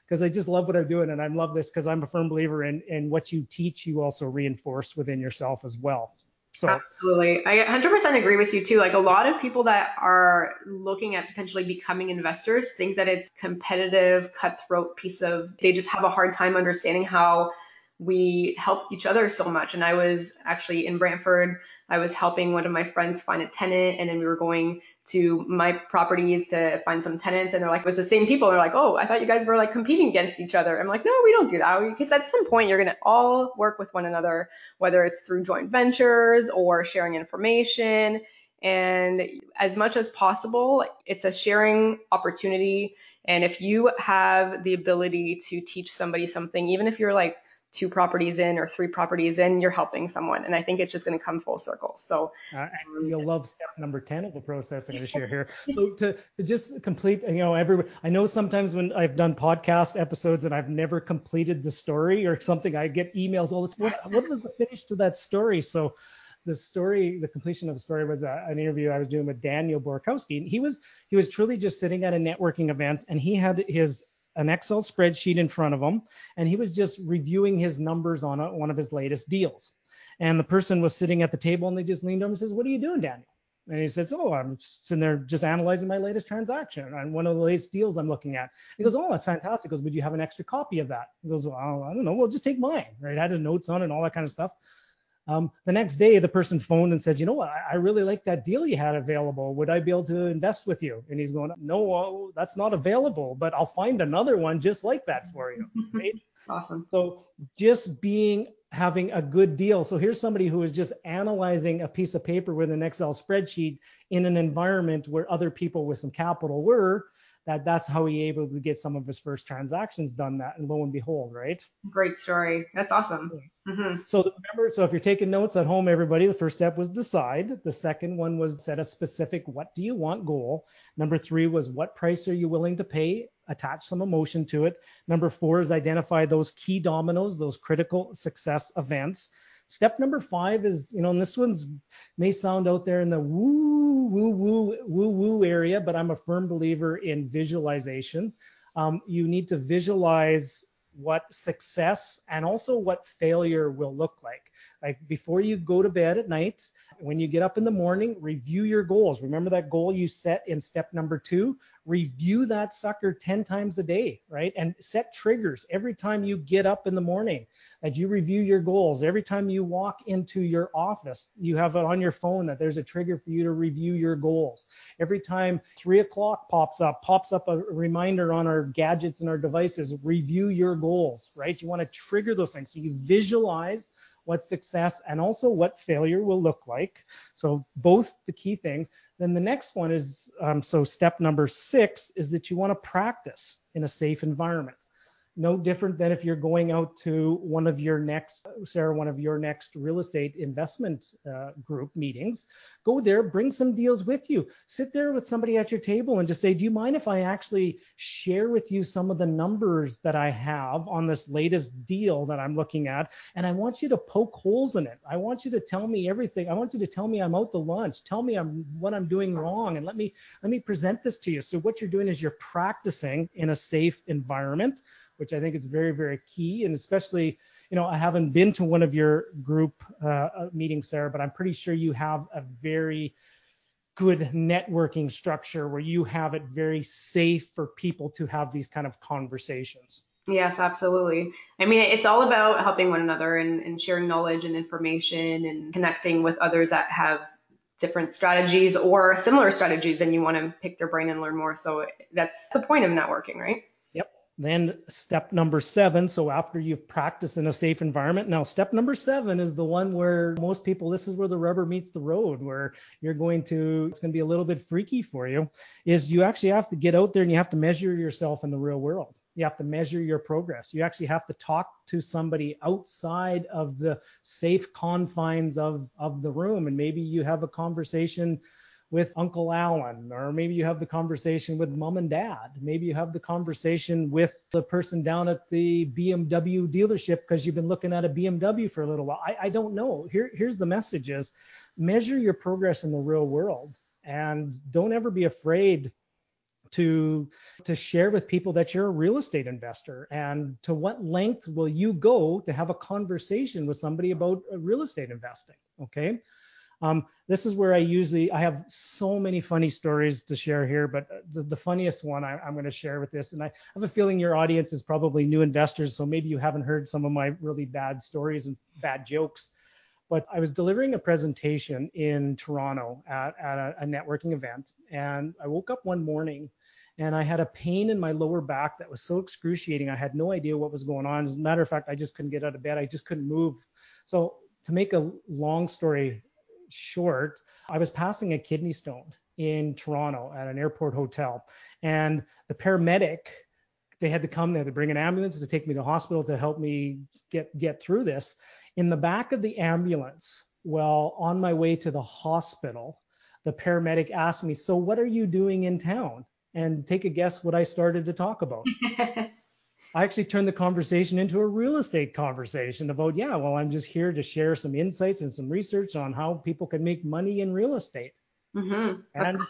because I just love what I'm doing and I love this because I'm a firm believer in what you teach you also reinforce within yourself as well. So. Absolutely. I 100% agree with you too. Like a lot of people that are looking at potentially becoming investors think that it's competitive, cutthroat piece of they just have a hard time understanding how we help each other so much. And I was actually in Brantford I was helping one of my friends find a tenant and then we were going to my properties to find some tenants and they're like, it was the same people. They're like, oh, I thought you guys were like competing against each other. I'm like, no, we don't do that. Because at some point you're going to all work with one another, whether it's through joint ventures or sharing information. And as much as possible, it's a sharing opportunity. And if you have the ability to teach somebody something, even if you're like two properties in or three properties in, you're helping someone. And I think it's just going to come full circle. So uh, you'll love step number 10 of the process going to share here. So to, to, just complete, you know, every, I know sometimes when I've done podcast episodes and I've never completed the story or something, I get emails all the time. What, what was the finish to that story? So the story, the completion of the story was a, an interview I was doing with Daniel Borkowski. And he was, he was truly just sitting at a networking event and he had his an Excel spreadsheet in front of him, and he was just reviewing his numbers on a, one of his latest deals. And the person was sitting at the table, and they just leaned over and says, "What are you doing, Daniel?" And he says, "Oh, I'm sitting there just analyzing my latest transaction and one of the latest deals I'm looking at." He goes, "Oh, that's fantastic." He goes, "Would you have an extra copy of that?" He goes, "Well, I don't know. Well, just take mine." Right? I had his notes on and all that kind of stuff. Um, the next day, the person phoned and said, you know what, I, I, really like that deal you had available. Would I be able to invest with you? And he's going, no, that's not available, but I'll find another one just like that for you. Right? Awesome. So just being having a good deal. So here's somebody who is just analyzing a piece of paper with an Excel spreadsheet in an environment where other people with some capital were. That that's how he able to get some of his first transactions done. That and lo and behold, right? Great story. That's awesome. Mm-hmm. So remember, so if you're taking notes at home, everybody, the first step was decide. The second one was set a specific what do you want goal. Number three was what price are you willing to pay attach some emotion to it. Number four is identify those key dominoes, those critical success events. Step number five is, you know, and this one's may sound out there in the woo, woo, woo, woo, woo area, but I'm a firm believer in visualization. Um, you need to visualize what success and also what failure will look like. Like before you go to bed at night, when you get up in the morning, review your goals. Remember that goal you set in step number two? Review that sucker 10 times a day, right? And set triggers every time you get up in the morning as you review your goals. Every time you walk into your office, you have it on your phone that there's a trigger for you to review your goals. Every time three o'clock pops up, pops up a reminder on our gadgets and our devices, review your goals, right? You want to trigger those things. So you visualize what success and also what failure will look like. So both the key things. Then the next one is um, so step number six is that you want to practice in a safe environment no different than if you're going out to one of your next, Sarah, one of your next real estate investment uh, group meetings. Go there, bring some deals with you. Sit there with somebody at your table and just say, Do you mind if I actually share with you some of the numbers that I have on this latest deal that I'm looking at? And I want you to poke holes in it. I want you to tell me everything. I want you to tell me I'm out to lunch. Tell me I'm what I'm doing wrong, and let me let me present this to you. So what you're doing is you're practicing in a safe environment which I think is very, very key. And especially, you know, I haven't been to one of your group uh, uh, meetings, Sarah, but I'm pretty sure you have a very good networking structure where you have it very safe for people to have these kind of conversations. Yes, absolutely. I mean, it's all about helping one another and, and sharing knowledge and information and connecting with others that have different strategies or similar strategies and you want to pick their brain and learn more. So that's the point of networking, right? Then step number seven. So after you've practiced in a safe environment, now step number seven is the one where most people, this is where the rubber meets the road, where you're going to, it's going to be a little bit freaky for you, is you actually have to get out there and you have to measure yourself in the real world. You have to measure your progress. You actually have to talk to somebody outside of the safe confines of, of the room. And maybe you have a conversation with Uncle Alan, or maybe you have the conversation with mom and dad. Maybe you have the conversation with the person down at the BMW dealership because you've been looking at a BMW for a little while. I, I don't know. Here, here's the message is measure your progress in the real world and don't ever be afraid to to share with people that you're a real estate investor and to what length will you go to have a conversation with somebody about uh, real estate investing okay um, this is where I usually I have so many funny stories to share here, but the, the funniest one I, am going to share with this, and I have a feeling your audience is probably new investors, so maybe you haven't heard some of my really bad stories and bad jokes. But I was delivering a presentation in Toronto at, at a, a networking event, and I woke up one morning and I had a pain in my lower back that was so excruciating. I had no idea what was going on. As a matter of fact, I just couldn't get out of bed. I just couldn't move. So to make a long story short, I was passing a kidney stone in Toronto at an airport hotel, and the paramedic they had to come there to bring an ambulance to take me to hospital to help me get get through this. In the back of the ambulance, well, on my way to the hospital, the paramedic asked me, "So what are you doing in town?" And take a guess what I started to talk about. I actually turned the conversation into a real estate conversation about, yeah, well, I'm just here to share some insights and some research on how people can make money in real estate. Mm-hmm. And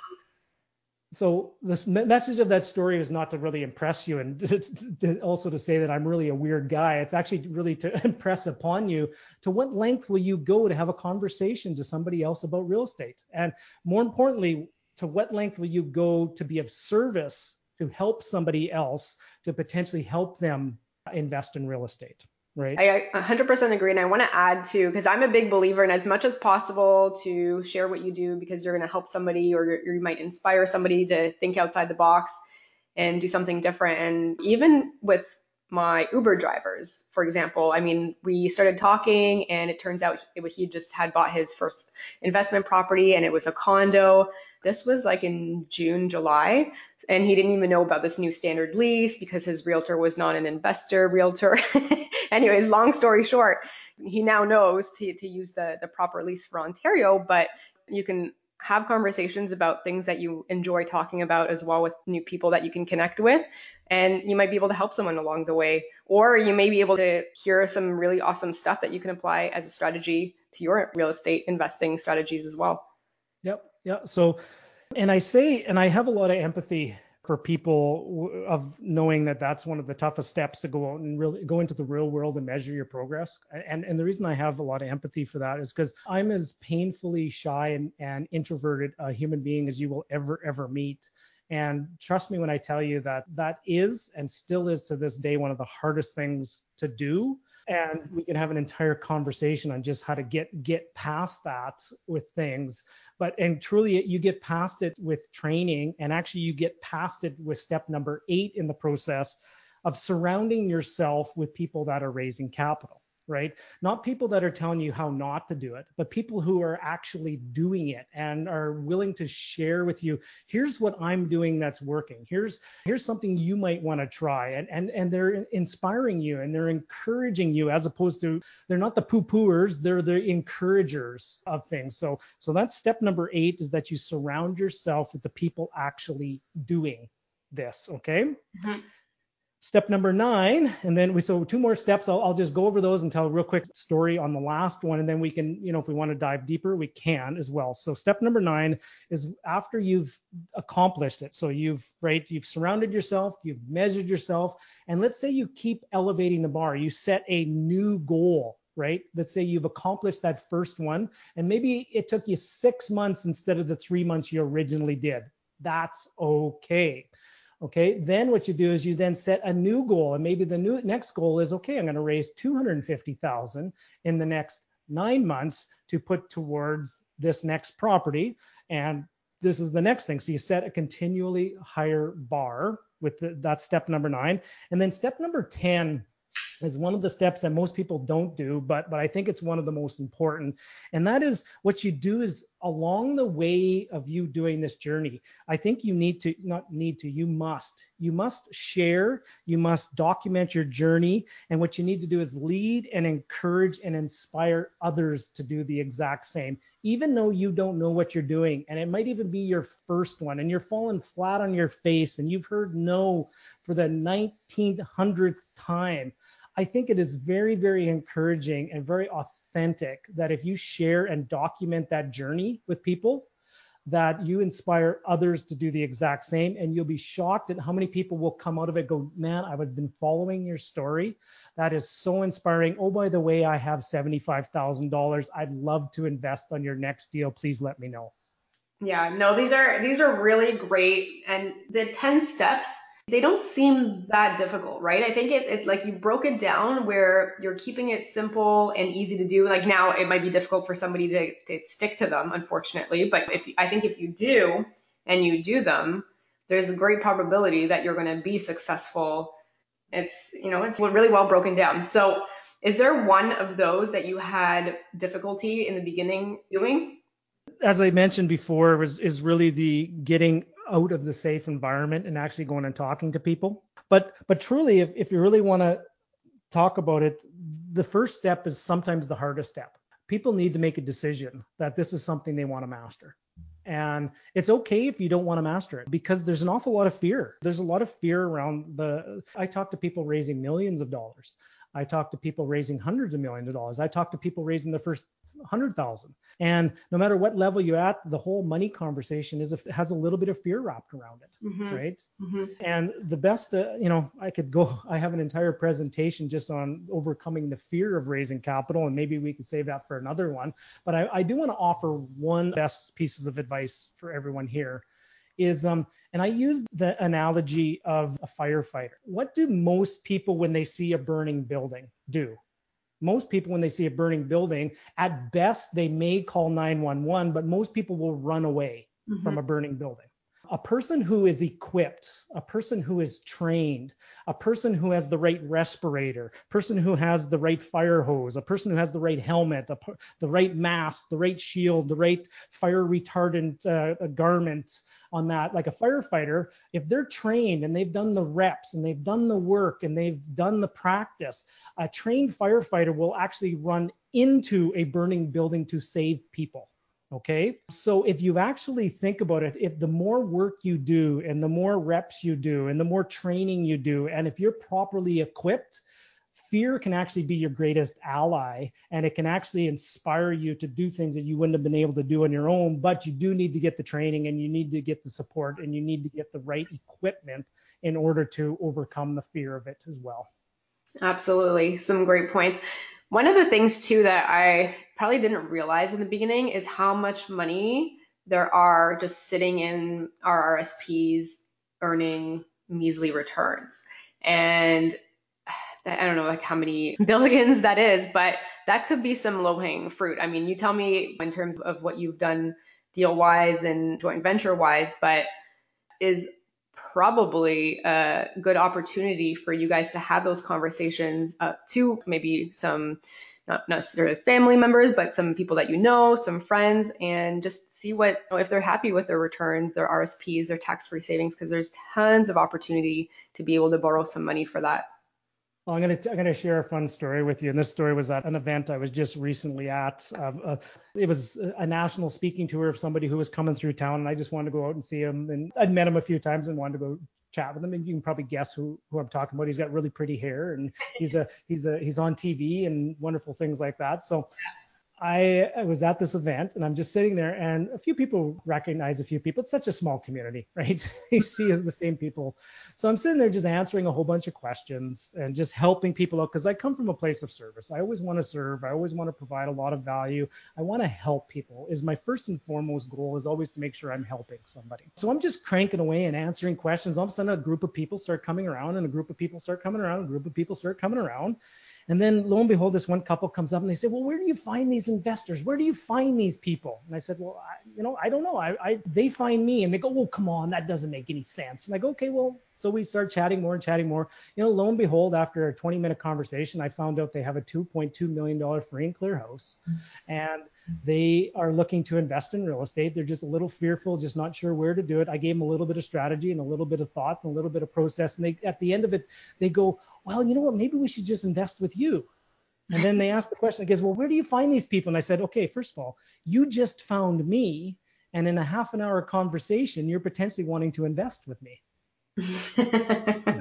so the message of that story is not to really impress you and to, also to say that I'm really a weird guy. It's actually really to impress upon you to what length will you go to have a conversation to somebody else about real estate? And more importantly, to what length will you go to be of service to help somebody else to potentially help them invest in real estate. Right. I 100% agree. And I want to add too, because I'm a big believer in as much as possible to share what you do because you're going to help somebody or you might inspire somebody to think outside the box and do something different. And even with my Uber drivers, for example. I mean, we started talking and it turns out he, he just had bought his first investment property and it was a condo. This was like in June, July, and he didn't even know about this new standard lease because his realtor was not an investor realtor. Anyways, long story short, he now knows to, to use the, the proper lease for Ontario, but you can have conversations about things that you enjoy talking about as well with new people that you can connect with. And you might be able to help someone along the way. Or you may be able to hear some really awesome stuff that you can apply as a strategy to your real estate investing strategies as well. Yep. Yeah. So, and I say, and I have a lot of empathy for people of knowing that that's one of the toughest steps to go out and really go into the real world and measure your progress. And and the reason I have a lot of empathy for that is because I'm as painfully shy and, and introverted a human being as you will ever ever meet. And trust me when I tell you that that is and still is to this day one of the hardest things to do and we can have an entire conversation on just how to get get past that with things. But and truly you get past it with training and actually you get past it with step number 8 in the process of surrounding yourself with people that are raising capital right? Not people that are telling you how not to do it, but people who are actually doing it and are willing to share with you, here's what I'm doing that's working. Here's here's something you might want to try. And and and they're inspiring you and they're encouraging you as opposed to they're not the poo-pooers, they're the encouragers of things. So so that's step number 8 is that you surround yourself with the people actually doing this, okay? Mm-hmm. Step number nine, and then we so two more steps. I'll, I'll just go over those and tell a real quick story on the last one, and then we can, you know, if we want to dive deeper, we can as well. So step number nine is after you've accomplished it. So you've right, you've surrounded yourself, you've measured yourself, and let's say you keep elevating the bar. You set a new goal right? Let's say you've accomplished that first one, and maybe it took you six months instead of the three months you originally did. That's okay. Okay, then what you do is you then set a new goal, and maybe the new next goal is okay, I'm going to raise 250,000 in the next nine months to put towards this next property, and this is the next thing. So you set a continually higher bar with the, that step number nine, and then step number 10 is one of the steps that most people don't do, but but I think it's one of the most important. And that is what you do is along the way of you doing this journey, I think you need to not need to, you must. You must share, you must document your journey, and what you need to do is lead and encourage and inspire others to do the exact same, even though you don't know what you're doing. And it might even be your first one, and you're falling flat on your face, and you've heard no for the 1900th time I think it is very, very encouraging and very authentic that if you share and document that journey with people, that you inspire others to do the exact same. And you'll be shocked at how many people will come out of it go, man, I've been following your story. That is so inspiring. Oh, by the way, I have $75,000. I'd love to invest on your next deal. Please let me know. Yeah, no, these are these are really great. And the 10 steps they don't seem that difficult, right? I think it, it like you broke it down where you're keeping it simple and easy to do. Like now it might be difficult for somebody to, to stick to them, unfortunately. But if I think if you do and you do them, there's a great probability that you're going to be successful. It's you know it's really well broken down. So is there one of those that you had difficulty in the beginning doing? As I mentioned before, was is really the getting out of the safe environment and actually going and talking to people. But but truly, if, if you really want to talk about it, the first step is sometimes the hardest step. People need to make a decision that this is something they want to master. And it's okay if you don't want to master it because there's an awful lot of fear. There's a lot of fear around the. I talk to people raising millions of dollars. I talk to people raising hundreds of millions of dollars. I talk to people raising their first 100,000. And no matter what level you're at, the whole money conversation is a, has a little bit of fear wrapped around it, mm-hmm. right? Mm-hmm. And the best, uh, you know, I could go. I have an entire presentation just on overcoming the fear of raising capital, and maybe we could save that for another one. But I, I do want to offer one best pieces of advice for everyone here. Is um, and I use the analogy of a firefighter. What do most people when they see a burning building do? Most people when they see a burning building at best they may call 911 but most people will run away mm-hmm. from a burning building a person who is equipped, a person who is trained, a person who has the right respirator, a person who has the right fire hose, a person who has the right helmet, a, the right mask, the right shield, the right fire retardant uh, garment on that. Like a firefighter, if they're trained and they've done the reps and they've done the work and they've done the practice, a trained firefighter will actually run into a burning building to save people. Okay. So if you actually think about it, if the more work you do and the more reps you do and the more training you do, and if you're properly equipped, fear can actually be your greatest ally and it can actually inspire you to do things that you wouldn't have been able to do on your own. But you do need to get the training and you need to get the support and you need to get the right equipment in order to overcome the fear of it as well. Absolutely. Some great points. One of the things too that I probably didn't realize in the beginning is how much money there are just sitting in our RSPs earning measly returns. And I don't know like how many billions that is, but that could be some low hanging fruit. I mean, you tell me in terms of what you've done deal wise and joint venture wise, but is probably a good opportunity for you guys to have those conversations uh, to maybe some not necessarily family members, but some people that you know, some friends, and just see what if they're happy with their returns, their RSPs, their tax-free savings, because there's tons of opportunity to be able to borrow some money for that. Well, I'm gonna I'm gonna share a fun story with you, and this story was at an event I was just recently at. Uh, it was a national speaking tour of somebody who was coming through town, and I just wanted to go out and see him. And I'd met him a few times and wanted to go chat with him. And you can probably guess who who I'm talking about. He's got really pretty hair, and he's a he's a he's on TV and wonderful things like that. So I, was at this event and I'm just sitting there and a few people recognize a few people. It's such a small community, right? you see the same people. So I'm sitting there just answering a whole bunch of questions and just helping people out because I come from a place of service. I always want to serve. I always want to provide a lot of value. I want to help people. Is my first and foremost goal is always to make sure I'm helping somebody. So I'm just cranking away and answering questions. All of a sudden a group of people start coming around and a group of people start coming around, a group of people start coming around. And then lo and behold, this one couple comes up and they say, well, where do you find these investors? Where do you find these people? And I said, well, I, you know, I don't know. I, I, they find me and they go, well, come on, that doesn't make any sense. And I go, okay, well, so we start chatting more and chatting more. You know, lo and behold, after a 20 minute conversation, I found out they have a 2.2 million dollar free and clear house, and they are looking to invest in real estate. They're just a little fearful, just not sure where to do it. I gave them a little bit of strategy and a little bit of thought and a little bit of process, and they at the end of it, they go, well, you know what? Maybe we should just invest with you. And then they ask the question, I guess, well, where do you find these people? And I said, okay, first of all, you just found me. And in a half an hour conversation, you're potentially wanting to invest with me.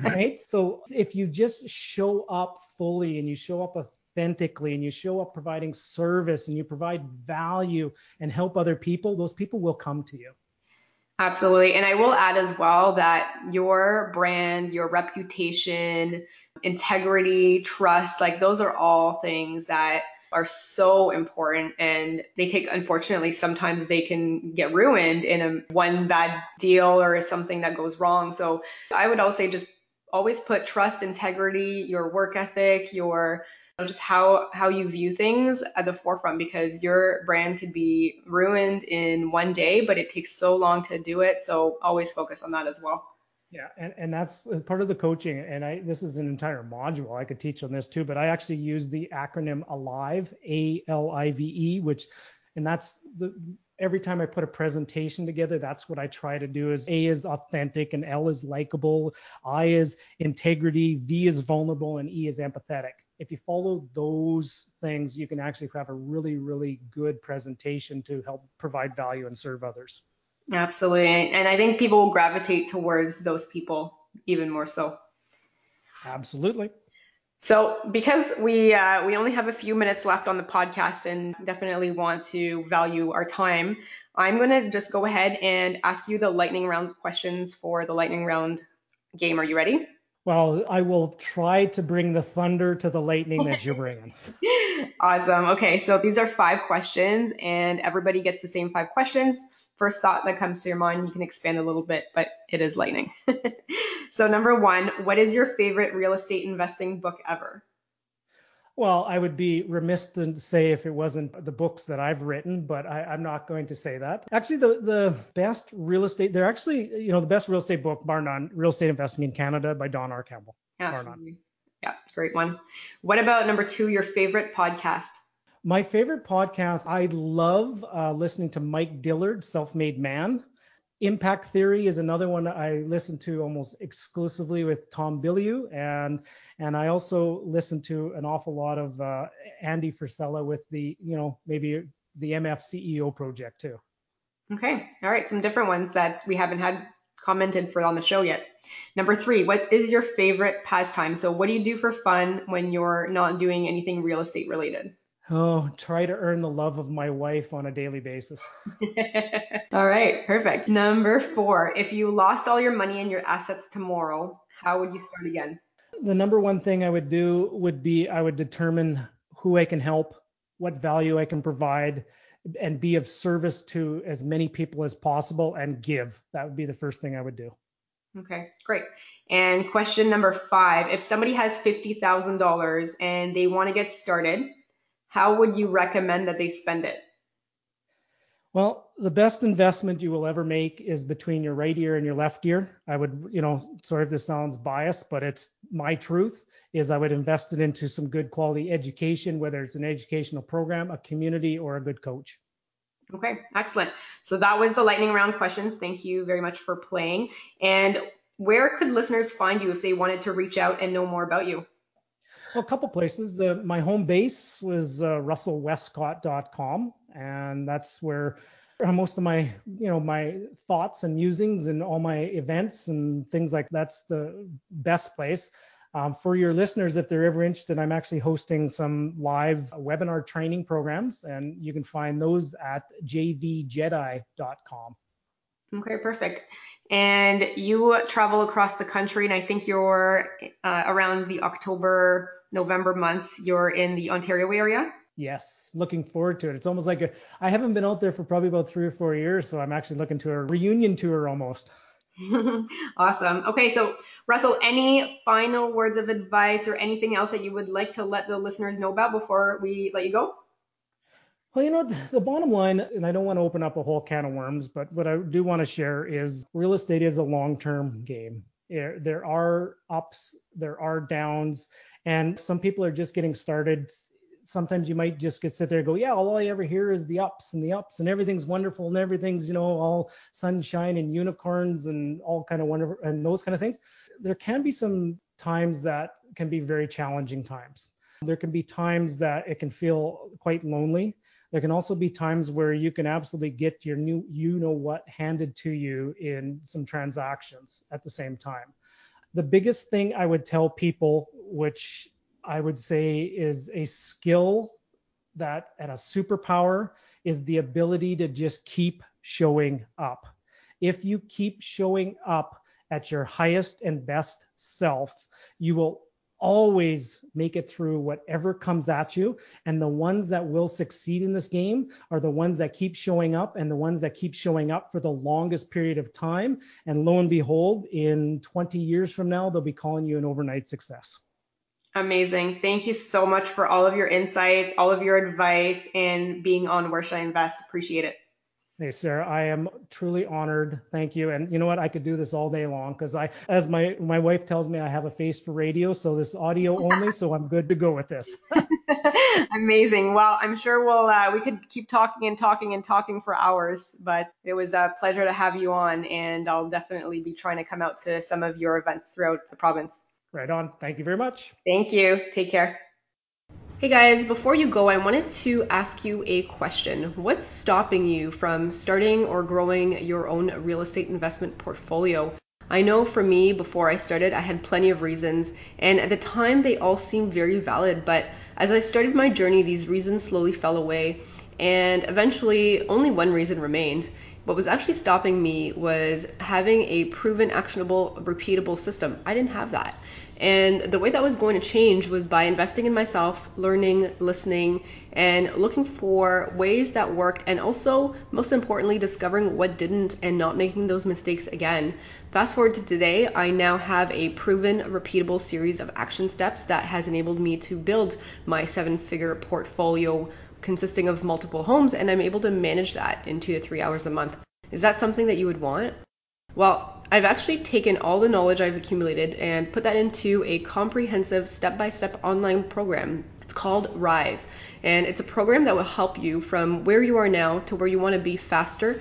right? So if you just show up fully and you show up authentically and you show up providing service and you provide value and help other people, those people will come to you. Absolutely. And I will add as well that your brand, your reputation, integrity, trust, like those are all things that are so important and they take unfortunately sometimes they can get ruined in a one bad deal or something that goes wrong. So I would also say just always put trust, integrity, your work ethic, your just how how you view things at the forefront because your brand could be ruined in one day, but it takes so long to do it. So always focus on that as well. Yeah, and, and that's part of the coaching. And I this is an entire module I could teach on this too, but I actually use the acronym ALIVE, A L I V E, which and that's the every time I put a presentation together, that's what I try to do is A is authentic and L is likable, I is integrity, V is vulnerable, and E is empathetic if you follow those things, you can actually have a really, really good presentation to help provide value and serve others. Absolutely. And I think people will gravitate towards those people even more so. Absolutely. So, because we uh, we only have a few minutes left on the podcast and definitely want to value our time, I'm going to just go ahead and ask you the lightning round questions for the lightning round game. Are you ready? Well, I will try to bring the thunder to the lightning that you're bringing. awesome. Okay, so these are five questions, and everybody gets the same five questions. First thought that comes to your mind, you can expand a little bit, but it is lightning. so, number one, what is your favorite real estate investing book ever? Well, I would be remiss to say if it wasn't the books that I've written, but I, am not going to say that. Actually, the, the best real estate, they're actually, you know, the best real estate book, bar none, Real Estate Investing in Canada by Don R. Campbell. Absolutely. Yeah, great one. What about number two, your favorite podcast? My favorite podcast, I love uh, listening to Mike Dillard, Self Made Man. Impact Theory is another one I listen to almost exclusively with Tom Bilyeu, and and I also listen to an awful lot of uh, Andy Frisella with the you know maybe the MF CEO project too. Okay, all right, some different ones that we haven't had commented for on the show yet. Number three, what is your favorite pastime? So what do you do for fun when you're not doing anything real estate related? Oh, try to earn the love of my wife on a daily basis. all right, perfect. Number four, if you lost all your money and your assets tomorrow, how would you start again? The number one thing I would do would be I would determine who I can help, what value I can provide, and be of service to as many people as possible and give. That would be the first thing I would do. Okay, great. And question number five if somebody has $50,000 and they want to get started, how would you recommend that they spend it? Well, the best investment you will ever make is between your right ear and your left ear. I would, you know, sorry if this sounds biased, but it's my truth is I would invest it into some good quality education, whether it's an educational program, a community, or a good coach. Okay, excellent. So that was the lightning round questions. Thank you very much for playing. And where could listeners find you if they wanted to reach out and know more about you? Well, a couple places. Uh, my home base was uh, russellwestcott.com, and that's where most of my, you know, my thoughts and musings and all my events and things like that's the best place. Um, for your listeners, if they're ever interested, I'm actually hosting some live webinar training programs, and you can find those at jvjedi.com. Okay, perfect. And you travel across the country, and I think you're uh, around the October November months, you're in the Ontario area? Yes, looking forward to it. It's almost like a, I haven't been out there for probably about three or four years, so I'm actually looking to a reunion tour almost. awesome. Okay, so Russell, any final words of advice or anything else that you would like to let the listeners know about before we let you go? Well, you know, the bottom line, and I don't want to open up a whole can of worms, but what I do want to share is real estate is a long term game. There are ups, there are downs, and some people are just getting started. Sometimes you might just get sit there and go, yeah, all I ever hear is the ups and the ups, and everything's wonderful and everything's, you know, all sunshine and unicorns and all kind of wonderful and those kind of things. There can be some times that can be very challenging times. There can be times that it can feel quite lonely. There can also be times where you can absolutely get your new you know what handed to you in some transactions at the same time. The biggest thing I would tell people, which I would say is a skill that and a superpower, is the ability to just keep showing up. If you keep showing up at your highest and best self, you will always make it through whatever comes at you. And the ones that will succeed in this game are the ones that keep showing up and the ones that keep showing up for the longest period of time. And lo and behold, in 20 years from now, they'll be calling you an overnight success. Amazing. Thank you so much for all of your insights, all of your advice, and being on Where Should I Invest. Appreciate it. Hey, Sarah, I am truly honored. Thank you. And you know what? I could do this all day long because I, as my my wife tells me, I have a face for radio, so this audio only, so I'm good to go with this. Amazing. Well, I'm sure we'll uh, we could keep talking and talking and talking for hours, but it was a pleasure to have you on, and I'll definitely be trying to come out to some of your events throughout the province. Right on. Thank you very much. Thank you. Take care. Hey guys, before you go, I wanted to ask you a question. What's stopping you from starting or growing your own real estate investment portfolio? I know for me, before I started, I had plenty of reasons, and at the time they all seemed very valid, but as I started my journey, these reasons slowly fell away, and eventually only one reason remained. What was actually stopping me was having a proven, actionable, repeatable system. I didn't have that. And the way that was going to change was by investing in myself, learning, listening, and looking for ways that worked, and also, most importantly, discovering what didn't and not making those mistakes again. Fast forward to today, I now have a proven, repeatable series of action steps that has enabled me to build my seven figure portfolio consisting of multiple homes, and I'm able to manage that in two to three hours a month. Is that something that you would want? Well, I've actually taken all the knowledge I've accumulated and put that into a comprehensive step by step online program. It's called Rise, and it's a program that will help you from where you are now to where you want to be faster